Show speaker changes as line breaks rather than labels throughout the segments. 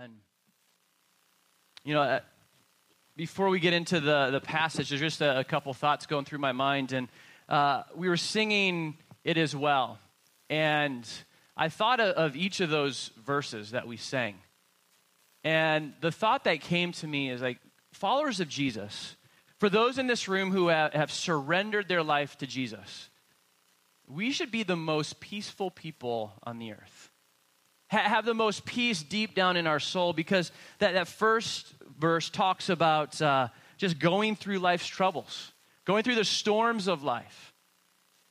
Amen. You know, uh, before we get into the, the passage, there's just a, a couple thoughts going through my mind. And uh, we were singing It Is Well. And I thought of, of each of those verses that we sang. And the thought that came to me is like, followers of Jesus, for those in this room who have, have surrendered their life to Jesus, we should be the most peaceful people on the earth have the most peace deep down in our soul because that, that first verse talks about uh, just going through life's troubles, going through the storms of life,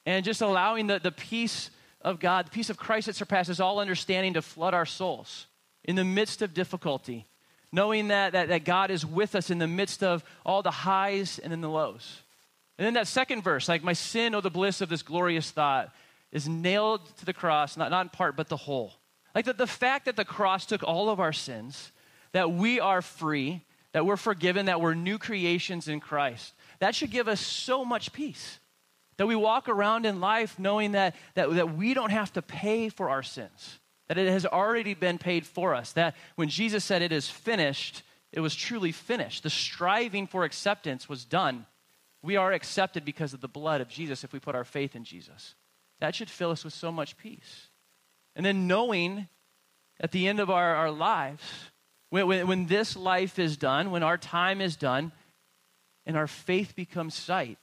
and just allowing the, the peace of God, the peace of Christ that surpasses all understanding to flood our souls in the midst of difficulty, knowing that, that, that God is with us in the midst of all the highs and in the lows. And then that second verse, like, my sin, oh, the bliss of this glorious thought, is nailed to the cross, not, not in part, but the whole. Like the, the fact that the cross took all of our sins, that we are free, that we're forgiven, that we're new creations in Christ, that should give us so much peace. That we walk around in life knowing that, that, that we don't have to pay for our sins, that it has already been paid for us. That when Jesus said it is finished, it was truly finished. The striving for acceptance was done. We are accepted because of the blood of Jesus if we put our faith in Jesus. That should fill us with so much peace. And then knowing at the end of our, our lives, when, when, when this life is done, when our time is done, and our faith becomes sight,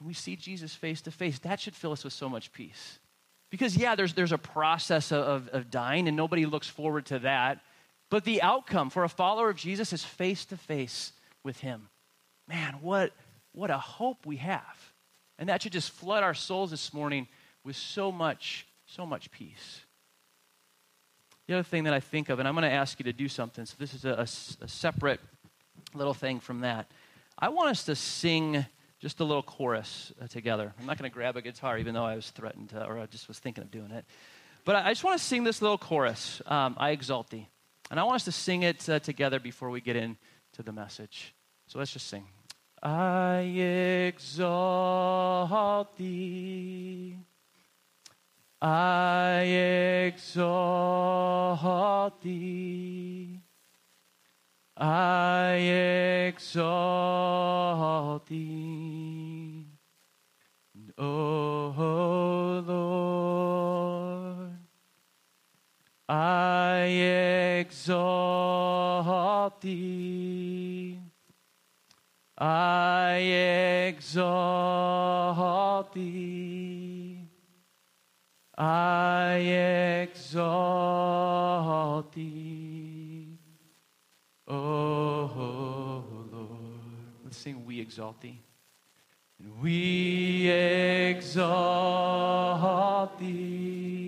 we see Jesus face to face, that should fill us with so much peace. Because, yeah, there's, there's a process of, of dying, and nobody looks forward to that. But the outcome for a follower of Jesus is face to face with Him. Man, what, what a hope we have. And that should just flood our souls this morning with so much so much peace. The other thing that I think of, and I'm going to ask you to do something, so this is a, a, a separate little thing from that. I want us to sing just a little chorus uh, together. I'm not going to grab a guitar, even though I was threatened to, or I just was thinking of doing it. But I, I just want to sing this little chorus, um, I Exalt Thee. And I want us to sing it uh, together before we get into the message. So let's just sing. I exalt thee. I exalt thee. I exalt thee. O Lord, I exalt thee. I exalt thee. I exalt thee, O Lord. Let's sing We Exalt Thee. We exalt thee.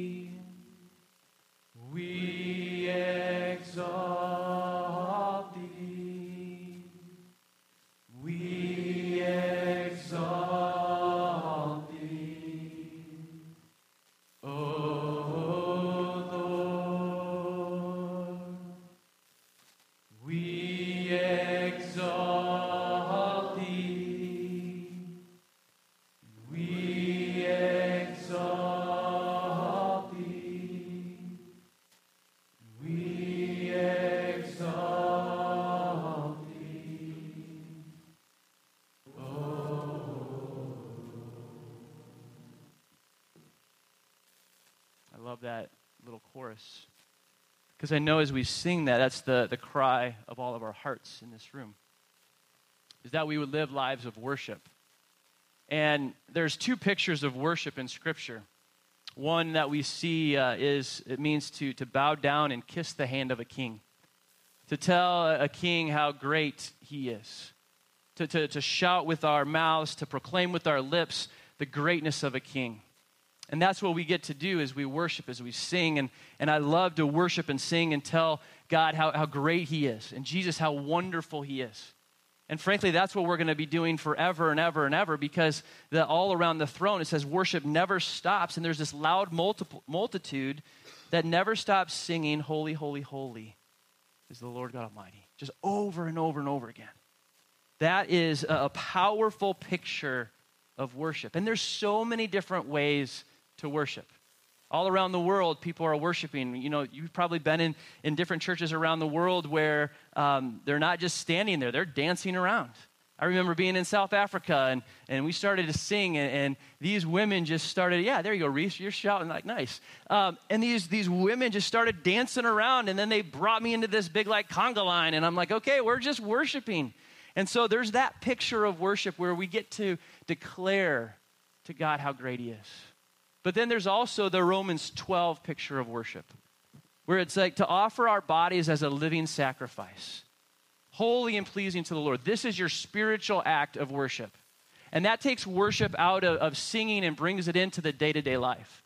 Because I know as we sing that, that's the, the cry of all of our hearts in this room. Is that we would live lives of worship. And there's two pictures of worship in Scripture. One that we see uh, is it means to, to bow down and kiss the hand of a king, to tell a king how great he is, to, to, to shout with our mouths, to proclaim with our lips the greatness of a king. And that's what we get to do as we worship, as we sing. And, and I love to worship and sing and tell God how, how great He is and Jesus how wonderful He is. And frankly, that's what we're going to be doing forever and ever and ever because the, all around the throne it says worship never stops. And there's this loud multiple, multitude that never stops singing, Holy, Holy, Holy is the Lord God Almighty. Just over and over and over again. That is a, a powerful picture of worship. And there's so many different ways to worship. All around the world, people are worshiping. You know, you've probably been in, in different churches around the world where um, they're not just standing there, they're dancing around. I remember being in South Africa and, and we started to sing, and, and these women just started, yeah, there you go, Reese, you're shouting like nice. Um, and these, these women just started dancing around, and then they brought me into this big, like, conga line, and I'm like, okay, we're just worshiping. And so there's that picture of worship where we get to declare to God how great He is. But then there's also the Romans 12 picture of worship, where it's like to offer our bodies as a living sacrifice holy and pleasing to the Lord. This is your spiritual act of worship. And that takes worship out of, of singing and brings it into the day to day life.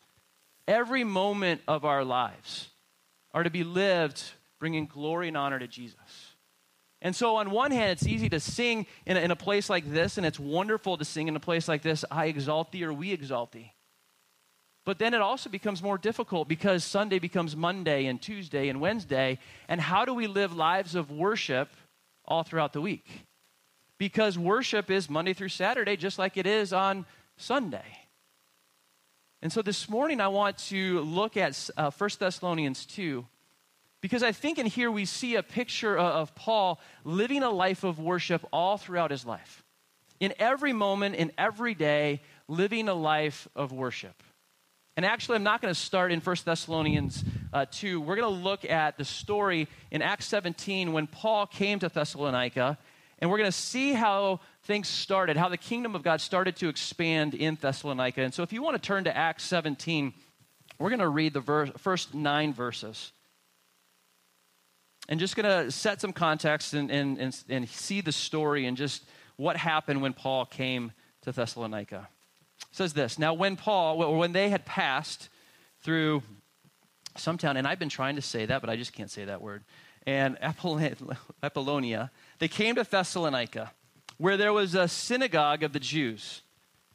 Every moment of our lives are to be lived bringing glory and honor to Jesus. And so, on one hand, it's easy to sing in a, in a place like this, and it's wonderful to sing in a place like this, I exalt thee or we exalt thee. But then it also becomes more difficult because Sunday becomes Monday and Tuesday and Wednesday. And how do we live lives of worship all throughout the week. Because worship is Monday through Saturday, just like it is on Sunday. And so this morning, I want to look at uh, 1 Thessalonians 2, because I think in here we see a picture of Paul living a life of worship all throughout his life. In every moment, in every day, living a life of worship. And actually, I'm not going to start in 1 Thessalonians uh, 2. We're going to look at the story in Acts 17 when Paul came to Thessalonica. And we're going to see how things started, how the kingdom of God started to expand in Thessalonica. And so, if you want to turn to Acts 17, we're going to read the verse, first nine verses. And just going to set some context and, and, and, and see the story and just what happened when Paul came to Thessalonica says this Now, when Paul, when they had passed through some town, and I've been trying to say that, but I just can't say that word, and Apollonia, they came to Thessalonica, where there was a synagogue of the Jews.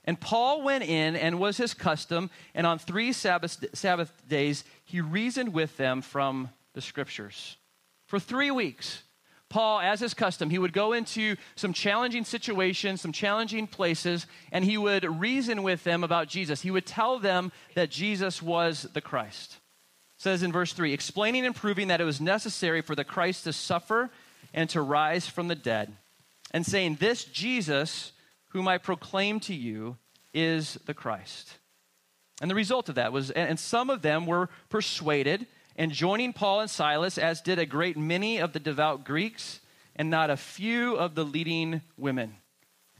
And Paul went in, and was his custom, and on three Sabbath, Sabbath days he reasoned with them from the scriptures. For three weeks, Paul, as his custom, he would go into some challenging situations, some challenging places, and he would reason with them about Jesus. He would tell them that Jesus was the Christ. It says in verse 3 explaining and proving that it was necessary for the Christ to suffer and to rise from the dead, and saying, This Jesus, whom I proclaim to you, is the Christ. And the result of that was, and some of them were persuaded and joining Paul and Silas, as did a great many of the devout Greeks and not a few of the leading women.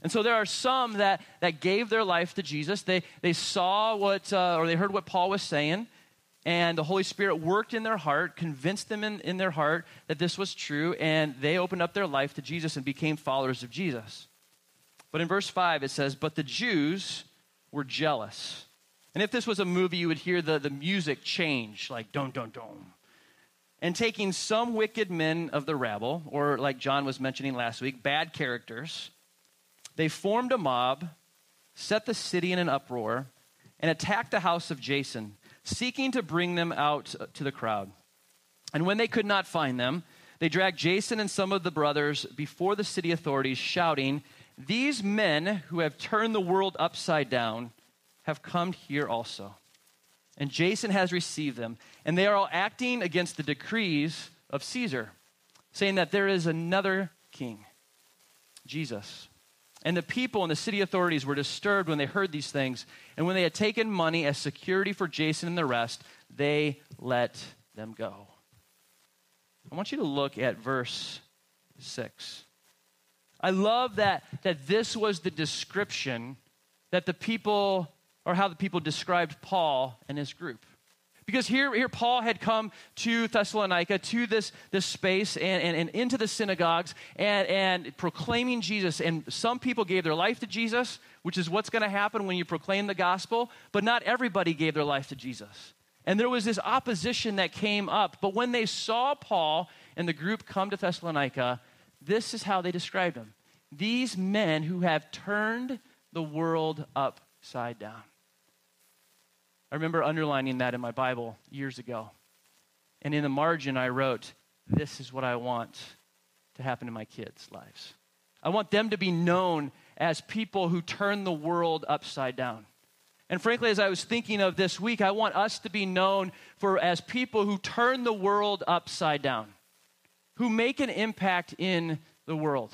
And so there are some that, that gave their life to Jesus. They, they saw what, uh, or they heard what Paul was saying, and the Holy Spirit worked in their heart, convinced them in, in their heart that this was true, and they opened up their life to Jesus and became followers of Jesus. But in verse 5, it says, But the Jews were jealous and if this was a movie, you would hear the, the music change, like dum dum dum. And taking some wicked men of the rabble, or like John was mentioning last week, bad characters, they formed a mob, set the city in an uproar, and attacked the house of Jason, seeking to bring them out uh, to the crowd. And when they could not find them, they dragged Jason and some of the brothers before the city authorities, shouting, These men who have turned the world upside down have come here also. And Jason has received them. And they are all acting against the decrees of Caesar, saying that there is another king, Jesus. And the people and the city authorities were disturbed when they heard these things. And when they had taken money as security for Jason and the rest, they let them go. I want you to look at verse 6. I love that, that this was the description that the people or how the people described Paul and his group. Because here, here Paul had come to Thessalonica, to this, this space, and, and, and into the synagogues, and, and proclaiming Jesus. And some people gave their life to Jesus, which is what's going to happen when you proclaim the gospel, but not everybody gave their life to Jesus. And there was this opposition that came up. But when they saw Paul and the group come to Thessalonica, this is how they described him these men who have turned the world upside down. I remember underlining that in my Bible years ago. And in the margin, I wrote, This is what I want to happen in my kids' lives. I want them to be known as people who turn the world upside down. And frankly, as I was thinking of this week, I want us to be known for as people who turn the world upside down, who make an impact in the world.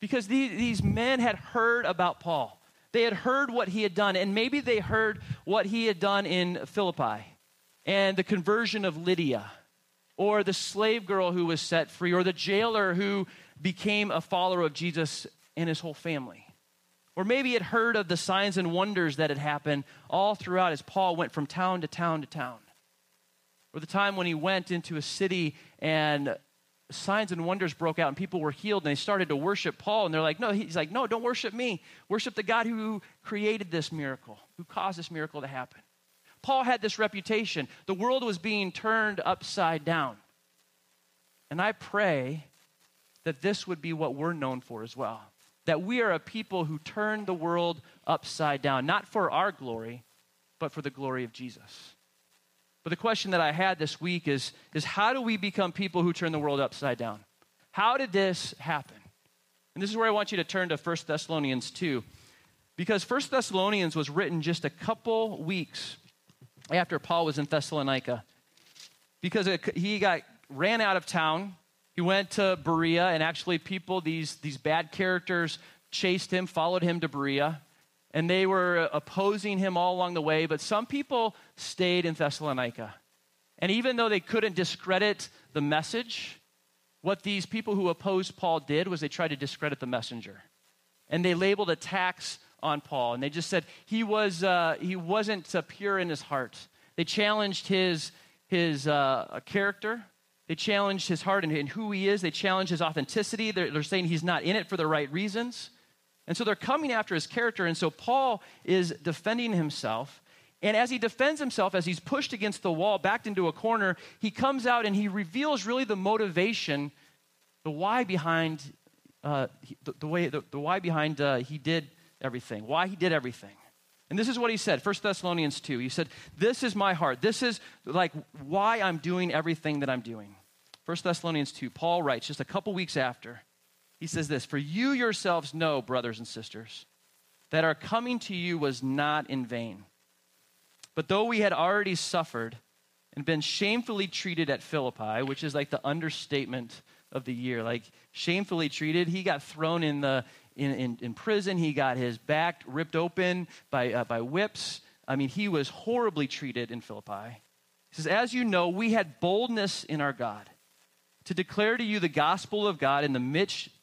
Because these, these men had heard about Paul. They had heard what he had done, and maybe they heard what he had done in Philippi and the conversion of Lydia, or the slave girl who was set free, or the jailer who became a follower of Jesus and his whole family. Or maybe had heard of the signs and wonders that had happened all throughout as Paul went from town to town to town. Or the time when he went into a city and signs and wonders broke out and people were healed and they started to worship Paul. And they're like, no, he's like, no, don't worship me. Worship the God who created this miracle, who caused this miracle to happen. Paul had this reputation. The world was being turned upside down. And I pray that this would be what we're known for as well. That we are a people who turn the world upside down, not for our glory, but for the glory of Jesus. But the question that I had this week is, is how do we become people who turn the world upside down? How did this happen? And this is where I want you to turn to 1 Thessalonians 2. Because 1 Thessalonians was written just a couple weeks after Paul was in Thessalonica. Because it, he got ran out of town. He went to Berea, and actually, people, these, these bad characters, chased him, followed him to Berea and they were opposing him all along the way, but some people stayed in Thessalonica. And even though they couldn't discredit the message, what these people who opposed Paul did was they tried to discredit the messenger. And they labeled attacks on Paul. And they just said he, was, uh, he wasn't uh, pure in his heart. They challenged his, his uh, character. They challenged his heart and, and, who he is. They challenged his authenticity. They're, they're saying he's not in it for the right reasons. And so they're coming after his character. And so Paul is defending himself. And as he defends himself, as he's pushed against the wall, backed into a corner, he comes out and he reveals really the motivation, the why behind uh, the, the, way, the, the why behind uh, he did everything, why he did everything. And this is what he said, 1 Thessalonians 2. He said, This is my heart. This is like why I'm doing everything that I'm doing. 1 Thessalonians 2, Paul writes just a couple weeks after, he says this For you yourselves know, brothers and sisters, that our coming to you was not in vain. But though we had already suffered and been shamefully treated at Philippi, which is like the understatement of the year, like shamefully treated, he got thrown in, the, in, in, in prison, he got his back ripped open by, uh, by whips. I mean, he was horribly treated in Philippi. He says, As you know, we had boldness in our God to declare to you the gospel of God in the midst,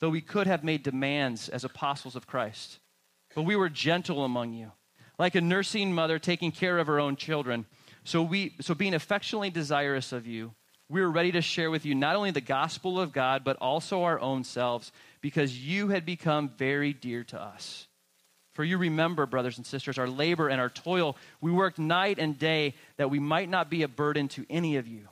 though we could have made demands as apostles of Christ. But we were gentle among you, like a nursing mother taking care of her own children. So, we, so being affectionately desirous of you, we were ready to share with you not only the gospel of God, but also our own selves, because you had become very dear to us. For you remember, brothers and sisters, our labor and our toil. We worked night and day that we might not be a burden to any of you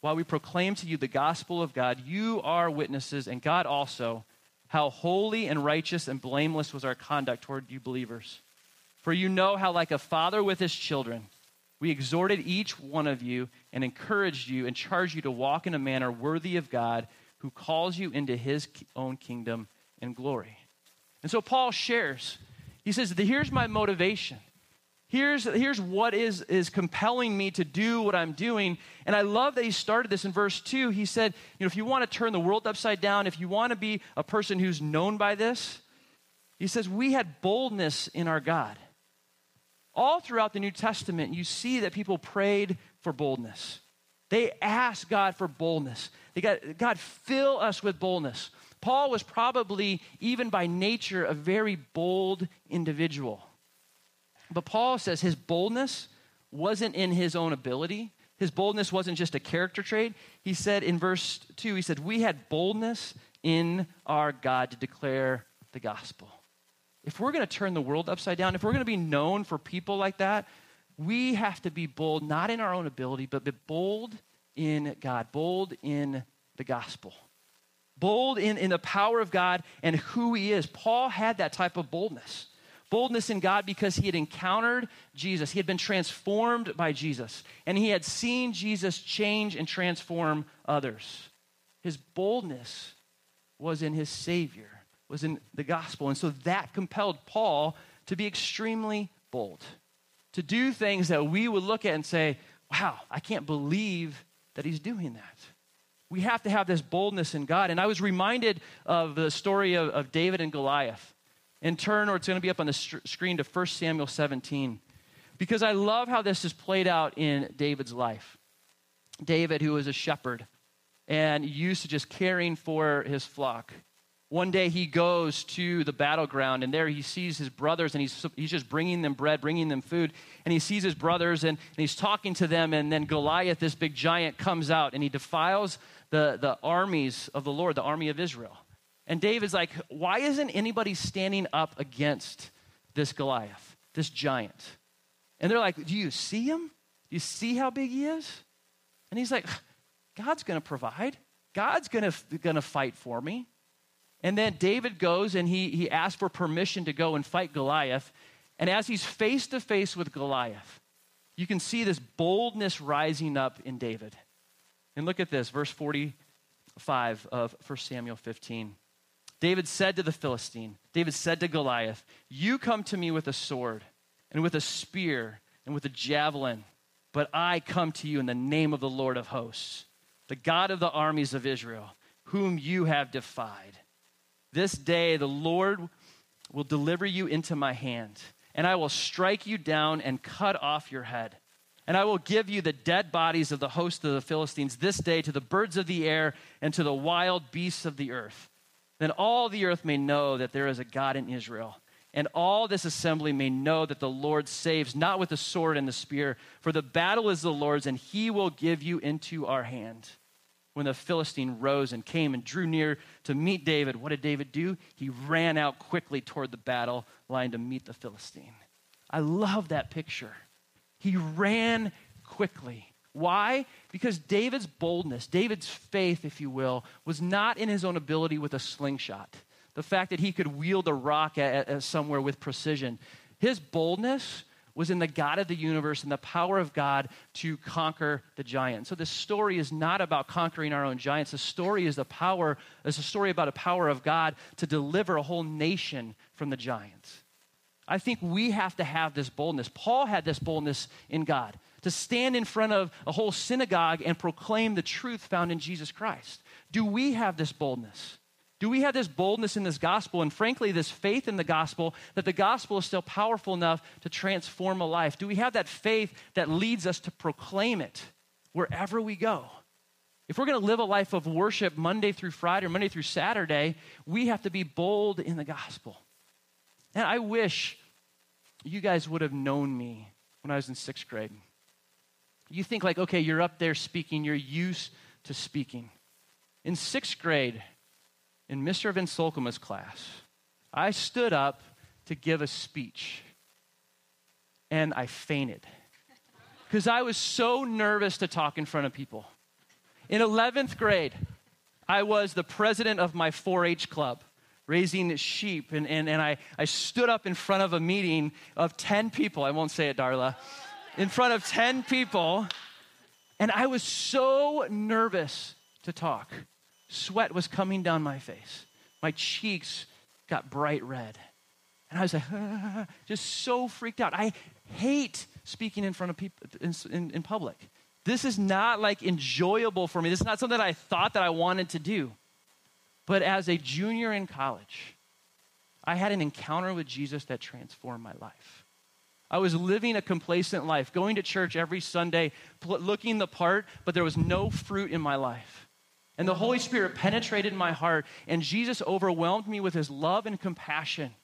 while we proclaim to you the gospel of God, you are witnesses, and God also, how holy and righteous and blameless was our conduct toward you believers. For you know how, like a father with his children, we exhorted each one of you and encouraged you and charged you to walk in a manner worthy of God who calls you into his own kingdom and glory. And so Paul shares. He says, Here's my motivation. Here's, here's what is, is compelling me to do what I'm doing. And I love that he started this in verse 2. He said, you know, if you want to turn the world upside down, if you want to be a person who's known by this, he says, we had boldness in our God. All throughout the New Testament, you see that people prayed for boldness. They asked God for boldness. They got, God, fill us with boldness. Paul was probably, even by nature, a very bold individual. But Paul says his boldness wasn't in his own ability. His boldness wasn't just a character trait. He said in verse 2, he said, We had boldness in our God to declare the gospel. If we're going to turn the world upside down, if we're going to be known for people like that, we have to be bold, not in our own ability, but be bold in God, bold in the gospel, bold in, in the power of God and who He is. Paul had that type of boldness. Boldness in God because he had encountered Jesus. He had been transformed by Jesus, and he had seen Jesus change and transform others. His boldness was in his Savior, was in the gospel. And so that compelled Paul to be extremely bold, to do things that we would look at and say, wow, I can't believe that he's doing that. We have to have this boldness in God. And I was reminded of the story of, of David and Goliath. And turn, or it's going to be up on the screen to 1 Samuel 17. Because I love how this is played out in David's life. David, who was a shepherd and used to just caring for his flock. One day he goes to the battleground, and there he sees his brothers, and he's, he's just bringing them bread, bringing them food. And he sees his brothers, and, and he's talking to them. And then Goliath, this big giant, comes out, and he defiles the, the armies of the Lord, the army of Israel. And David's like, why isn't anybody standing up against this Goliath, this giant? And they're like, do you see him? Do you see how big he is? And he's like, God's going to provide. God's going to fight for me. And then David goes and he, he asks for permission to go and fight Goliath. And as he's face to face with Goliath, you can see this boldness rising up in David. And look at this, verse 45 of 1 Samuel 15. David said to the Philistine, David said to Goliath, You come to me with a sword and with a spear and with a javelin, but I come to you in the name of the Lord of hosts, the God of the armies of Israel, whom you have defied. This day the Lord will deliver you into my hand, and I will strike you down and cut off your head. And I will give you the dead bodies of the host of the Philistines this day to the birds of the air and to the wild beasts of the earth. Then all the earth may know that there is a God in Israel. And all this assembly may know that the Lord saves, not with the sword and the spear, for the battle is the Lord's, and he will give you into our hand when the Philistine rose and came and drew near to meet David, what did David do? He ran out quickly toward the battle line to meet the Philistine. I love that picture. He ran quickly. Why? Because David's boldness, David's faith, if you will, was not in his own ability with a slingshot. The fact that he could wield a rock at, at somewhere with precision. His boldness was in the God of the universe and the power of God to conquer the giant. So this story is not about conquering our own giants. The story is the power, it's a story about a power of God to deliver a whole nation from the giants. I think we have to have this boldness. Paul had this boldness in God to stand in front of a whole synagogue and proclaim the truth found in Jesus Christ. Do we have this boldness? Do we have this boldness in this gospel and, frankly, this faith in the gospel that the gospel is still powerful enough to transform a life? Do we have that faith that leads us to proclaim it wherever we go? If we're going to live a life of worship Monday through Friday or Monday through Saturday, we have to be bold in the gospel. And I wish you guys would have known me when I was in sixth grade. You think, like, okay, you're up there speaking, you're used to speaking. In sixth grade, in Mr. Van Solkema's class, I stood up to give a speech and I fainted because I was so nervous to talk in front of people. In 11th grade, I was the president of my 4 H club, raising sheep, and, and, and I, I stood up in front of a meeting of 10 people. I won't say it, Darla. In front of 10 people, and I was so nervous to talk. Sweat was coming down my face. My cheeks got bright red. And I was like, ah, just so freaked out. I hate speaking in front of people in, in, in, public. This is not like enjoyable for me. This is not something that I thought that I wanted to do. But as a junior in college, I had an encounter with Jesus that transformed my life. I was living a complacent life, going to church every Sunday, looking the part, but there was no fruit in my life. And the Holy Spirit penetrated my heart, and Jesus overwhelmed me with his love and compassion.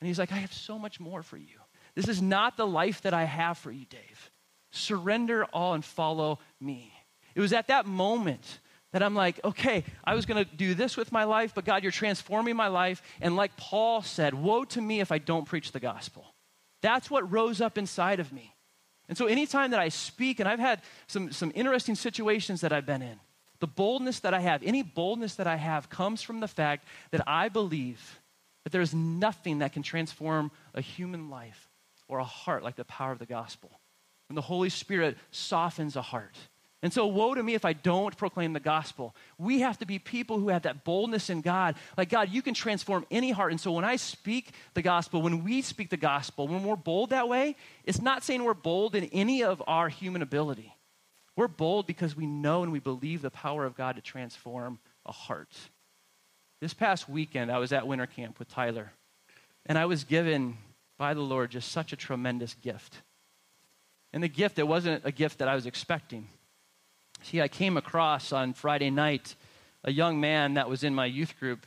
And he's like, I have so much more for you. This is not the life that I have for you, Dave. Surrender all and follow me. It was at that moment that I'm like, okay, I was going to do this with my life, but God, you're transforming my life. And like Paul said, woe to me if I don't preach the gospel. That's what rose up inside of me. And so, anytime that I speak, and I've had some, some interesting situations that I've been in, the boldness that I have, any boldness that I have, comes from the fact that I believe that there is nothing that can transform a human life or a heart like the power of the gospel. When the Holy Spirit softens a heart. And so, woe to me if I don't proclaim the gospel. We have to be people who have that boldness in God. Like, God, you can transform any heart. And so, when I speak the gospel, when we speak the gospel, when we're bold that way, it's not saying we're bold in any of our human ability. We're bold because we know and we believe the power of God to transform a heart. This past weekend, I was at winter camp with Tyler, and I was given by the Lord just such a tremendous gift. And the gift, it wasn't a gift that I was expecting. See, I came across on Friday night a young man that was in my youth group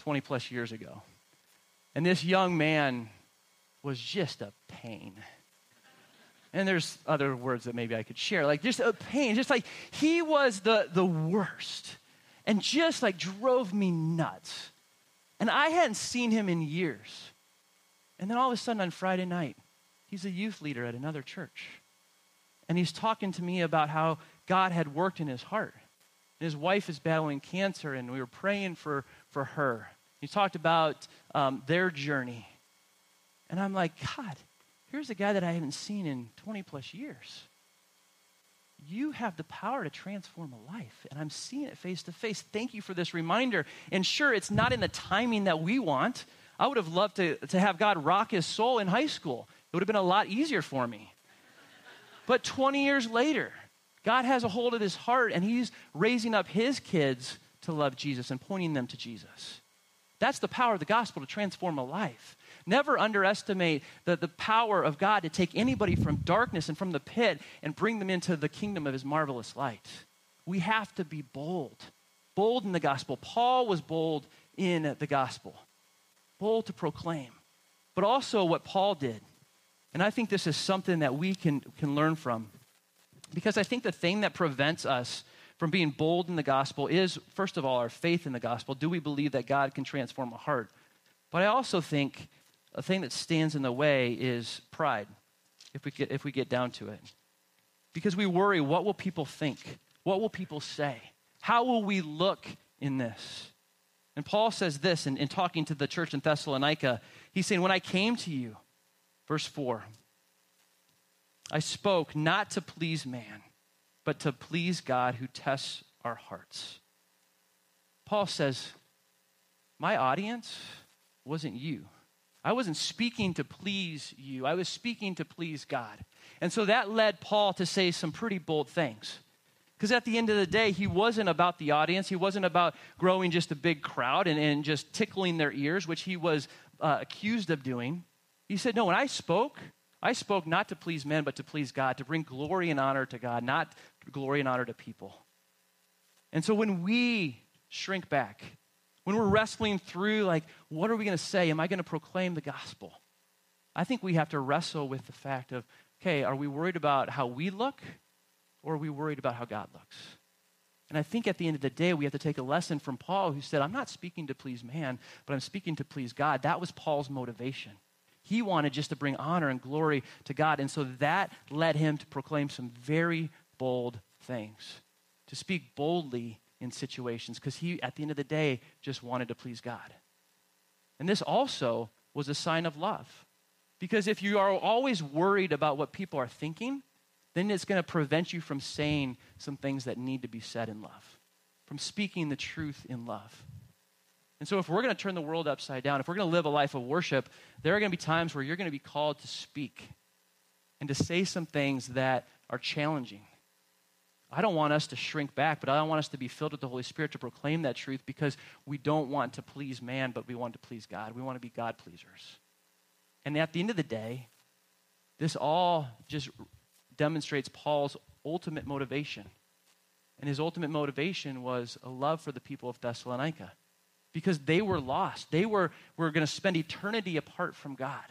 20 plus years ago. And this young man was just a pain. And there's other words that maybe I could share, like just a pain, just like he was the, the worst and just like drove me nuts. And I hadn't seen him in years. And then all of a sudden on Friday night, he's a youth leader at another church. And he's talking to me about how God had worked in his heart. And his wife is battling cancer, and we were praying for, for her. He talked about um, their journey. And I'm like, God, here's a guy that I haven't seen in 20 plus years. You have the power to transform a life, and I'm seeing it face to face. Thank you for this reminder. And sure, it's not in the timing that we want. I would have loved to, to have God rock his soul in high school. It would have been a lot easier for me. But 20 years later, God has a hold of his heart, and he's raising up his kids to love Jesus and pointing them to Jesus. That's the power of the gospel to transform a life. Never underestimate the, the power of God to take anybody from darkness and from the pit and bring them into the kingdom of his marvelous light. We have to be bold. Bold in the gospel. Paul was bold in the gospel. Bold to proclaim. But also what Paul did. And I think this is something that we can, can learn from. Because I think the thing that prevents us from being bold in the gospel is, first of all, our faith in the gospel. Do we believe that God can transform a heart? But I also think a thing that stands in the way is pride, if we get, if we get down to it. Because we worry what will people think? What will people say? How will we look in this? And Paul says this in, in talking to the church in Thessalonica. He's saying, When I came to you, verse 4, I spoke not to please man, but to please God who tests our hearts. Paul says, My audience wasn't you. I wasn't speaking to please you, I was speaking to please God. And so that led Paul to say some pretty bold things. Because at the end of the day, he wasn't about the audience. He wasn't about growing just a big crowd and, and just tickling their ears, which he was uh, accused of doing. He said, No, when I spoke, I spoke not to please men, but to please God, to bring glory and honor to God, not glory and honor to people. And so when we shrink back, when we're wrestling through, like, what are we going to say? Am I going to proclaim the gospel? I think we have to wrestle with the fact of, okay, are we worried about how we look or are we worried about how God looks? And I think at the end of the day, we have to take a lesson from Paul, who said, I'm not speaking to please man, but I'm speaking to please God. That was Paul's motivation. He wanted just to bring honor and glory to God. And so that led him to proclaim some very bold things, to speak boldly in situations, because he, at the end of the day, just wanted to please God. And this also was a sign of love. Because if you are always worried about what people are thinking, then it's going to prevent you from saying some things that need to be said in love, from speaking the truth in love. And so, if we're going to turn the world upside down, if we're going to live a life of worship, there are going to be times where you're going to be called to speak and to say some things that are challenging. I don't want us to shrink back, but I don't want us to be filled with the Holy Spirit to proclaim that truth because we don't want to please man, but we want to please God. We want to be God pleasers. And at the end of the day, this all just demonstrates Paul's ultimate motivation. And his ultimate motivation was a love for the people of Thessalonica because they were lost. They were, were going to spend eternity apart from God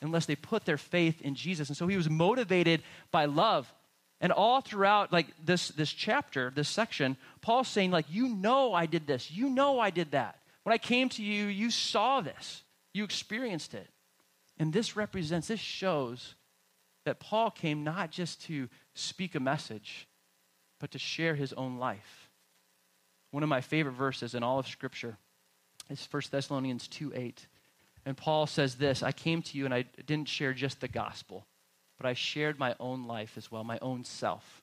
unless they put their faith in Jesus. And so he was motivated by love. And all throughout like this, this chapter, this section, Paul's saying, like, you know I did this. You know I did that. When I came to you, you saw this. You experienced it. And this represents, this shows that Paul came not just to speak a message, but to share his own life. One of my favorite verses in all of Scripture is 1 Thessalonians 2 8. And Paul says this I came to you and I didn't share just the gospel, but I shared my own life as well, my own self.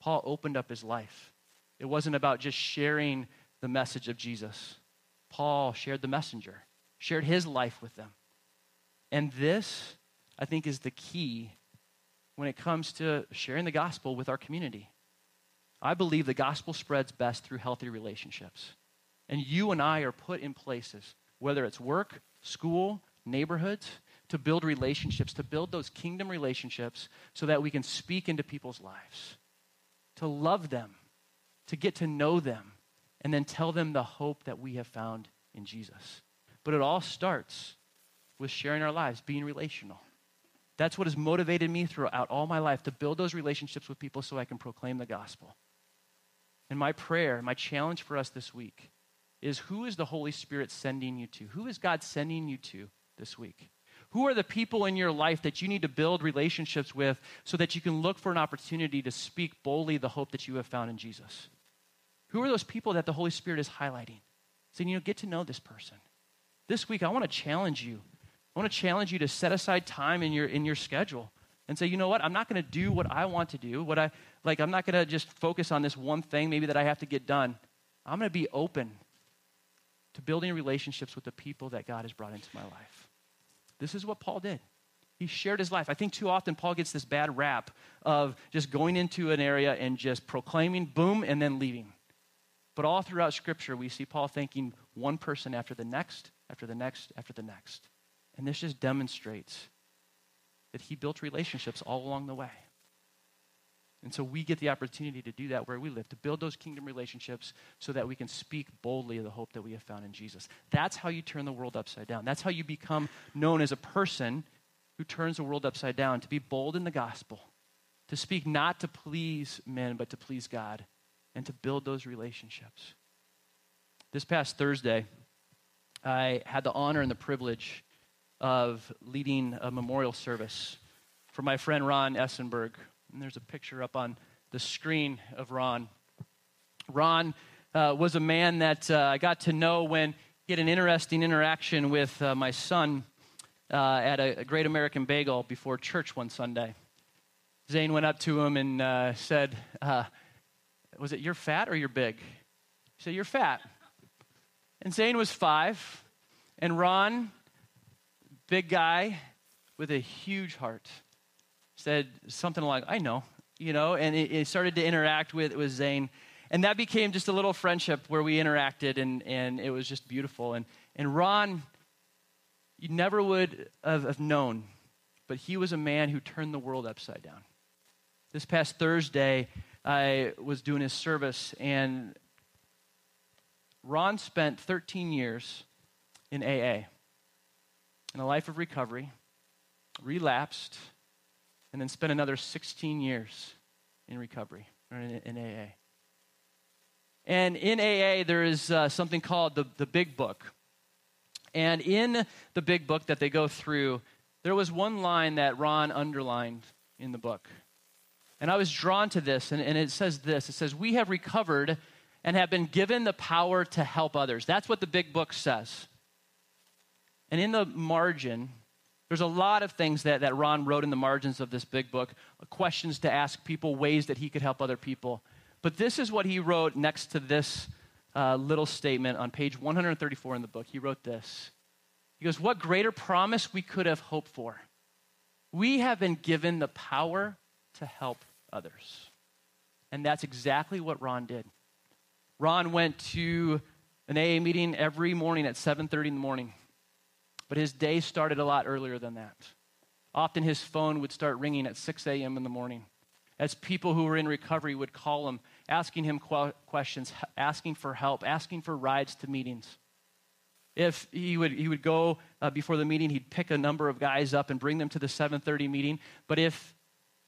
Paul opened up his life. It wasn't about just sharing the message of Jesus. Paul shared the messenger, shared his life with them. And this, I think, is the key when it comes to sharing the gospel with our community. I believe the gospel spreads best through healthy relationships. And you and I are put in places, whether it's work, school, neighborhoods, to build relationships, to build those kingdom relationships so that we can speak into people's lives, to love them, to get to know them, and then tell them the hope that we have found in Jesus. But it all starts with sharing our lives, being relational. That's what has motivated me throughout all my life to build those relationships with people so I can proclaim the gospel. And my prayer, my challenge for us this week is who is the Holy Spirit sending you to? Who is God sending you to this week? Who are the people in your life that you need to build relationships with so that you can look for an opportunity to speak boldly the hope that you have found in Jesus? Who are those people that the Holy Spirit is highlighting? Saying, you know, get to know this person. This week, I want to challenge you. I want to challenge you to set aside time in your, in your schedule and say, you know what, I'm not going to do what I want to do. What I, like, I'm not going to just focus on this one thing maybe that I have to get done. I'm going to be open to building relationships with the people that God has brought into my life. This is what Paul did. He shared his life. I think too often Paul gets this bad rap of just going into an area and just proclaiming, boom, and then leaving. But all throughout Scripture, we see Paul thanking one person after the next, after the next, after the next. And this just demonstrates that he built relationships all along the way. And so we get the opportunity to do that where we live, to build those kingdom relationships so that we can speak boldly of the hope that we have found in Jesus. That's how you turn the world upside down. That's how you become known as a person who turns the world upside down, to be bold in the gospel, to speak not to please men, but to please God and to build those relationships. This past Thursday, I had the honor and the privilege of leading a memorial service for my friend Ron Essenberg. And there's a picture up on the screen of Ron. Ron uh, was a man that uh, I got to know when he had an interesting interaction with uh, my son uh, at a, a, Great American Bagel before church one Sunday. Zane went up to him and uh, said, uh, was it you're fat or you're big? He said, You're fat. And Zane was five, and Ron, big guy with a huge heart, said something like, I know, you know, and it started to interact with, with Zane. And that became just a little friendship where we interacted, and, and it was just beautiful. And, and Ron, you never would have, have known, but he was a man who turned the world upside down. This past Thursday, I was doing his service, and Ron spent 13 years in AA, in a life of recovery, relapsed, and then spent another 16 years in recovery, or in, in AA. And in AA, there is uh, something called the, the Big Book. And in the Big Book that they go through, there was one line that Ron underlined in the book. And I was drawn to this, and, and it says this it says, We have recovered and have been given the power to help others. That's what the big book says. And in the margin, there's a lot of things that, that Ron wrote in the margins of this big book questions to ask people, ways that he could help other people. But this is what he wrote next to this uh, little statement on page 134 in the book. He wrote this He goes, What greater promise we could have hoped for? We have been given the power to help others. And that's exactly what Ron did. Ron went to an AA meeting every morning at 7:30 in the morning. But his day started a lot earlier than that. Often his phone would start ringing at 6 a.m. in the morning as people who were in recovery would call him, asking him questions, asking for help, asking for rides to meetings. If he would, he would go uh, before the meeting, he'd pick a number of guys up and bring them to the 7:30 meeting. But if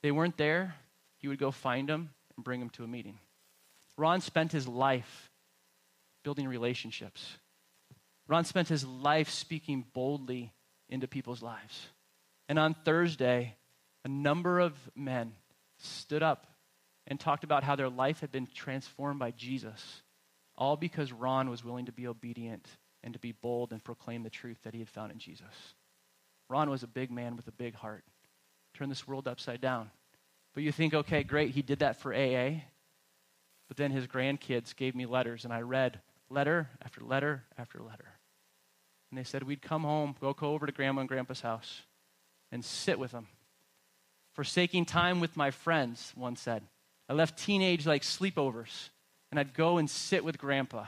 they weren't there, he would go find them and bring them to a meeting. Ron spent his life building relationships. Ron spent his life speaking boldly into people's lives. And on Thursday, a number of men stood up and talked about how their life had been transformed by Jesus, all because Ron was willing to be obedient and to be bold and proclaim the truth that he had found in Jesus. Ron was a big man with a big heart. Turned this world upside down. But you think, okay, great, he did that for AA. But then his grandkids gave me letters, and I read letter after letter after letter. And they said we'd come home, go, over to grandma and grandpa's house, and sit with them. Forsaking time with my friends, one said. I left teenage like sleepovers, and I'd go and sit with grandpa,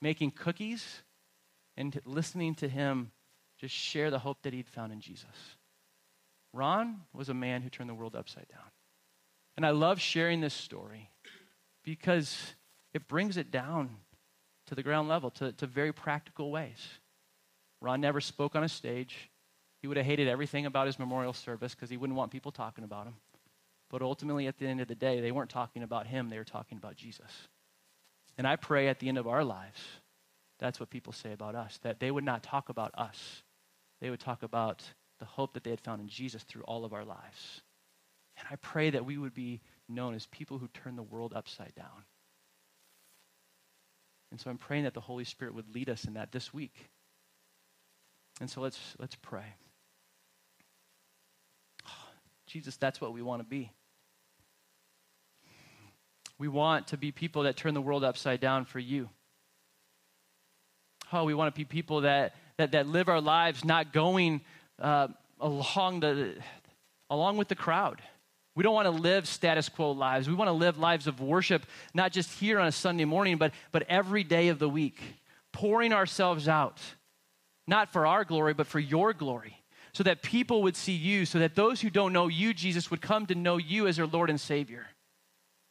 making cookies and listening to him just share the hope that he'd found in Jesus. Ron was a man who turned the world upside down. And I love sharing this story because it brings it down to the ground level, to, to very practical ways. Ron never spoke on a stage. He would have hated everything about his memorial service because he wouldn't want people talking about him. But ultimately, at the end of the day, they weren't talking about him, they were talking about Jesus. And I pray at the end of our lives, that's what people say about us, that they would not talk about us. They would talk about the hope that they had found in Jesus through all of our lives. And I pray that we would be known as people who turn the world upside down. And so I'm praying that the Holy Spirit would lead us in that this week. And so let's let's pray. Oh, Jesus, that's what we want to be. We want to be people that turn the world upside down for you. Oh, we want to be people that that, that live our lives not going uh, along the along with the crowd. We don't want to live status quo lives. We want to live lives of worship, not just here on a Sunday morning, but, but every day of the week, pouring ourselves out, not for our glory, but for your glory, so that people would see you, so that those who don't know you, Jesus, would come to know you as their Lord and Savior.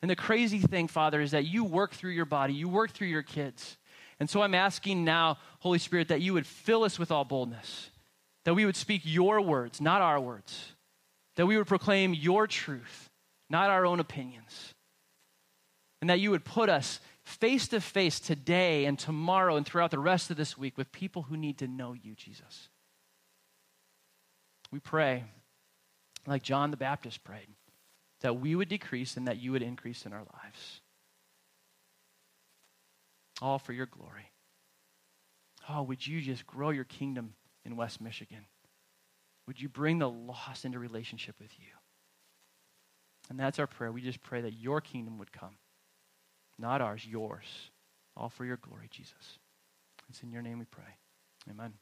And the crazy thing, Father, is that you work through your body, you work through your kids. And so I'm asking now, Holy Spirit, that you would fill us with all boldness, that we would speak your words, not our words that we would proclaim your truth, not our own opinions. And that you would put us face to face today and tomorrow and throughout the rest of this week with people who need to know you, Jesus. We pray, like John the Baptist prayed, that we would decrease and that you would increase in our lives. All for your glory. Oh, would you just grow your kingdom in West Michigan? Would you bring the lost into relationship with you? And that's our prayer. We just pray that your kingdom would come, not ours, yours. All for your glory, Jesus. It's in your name we pray. Amen.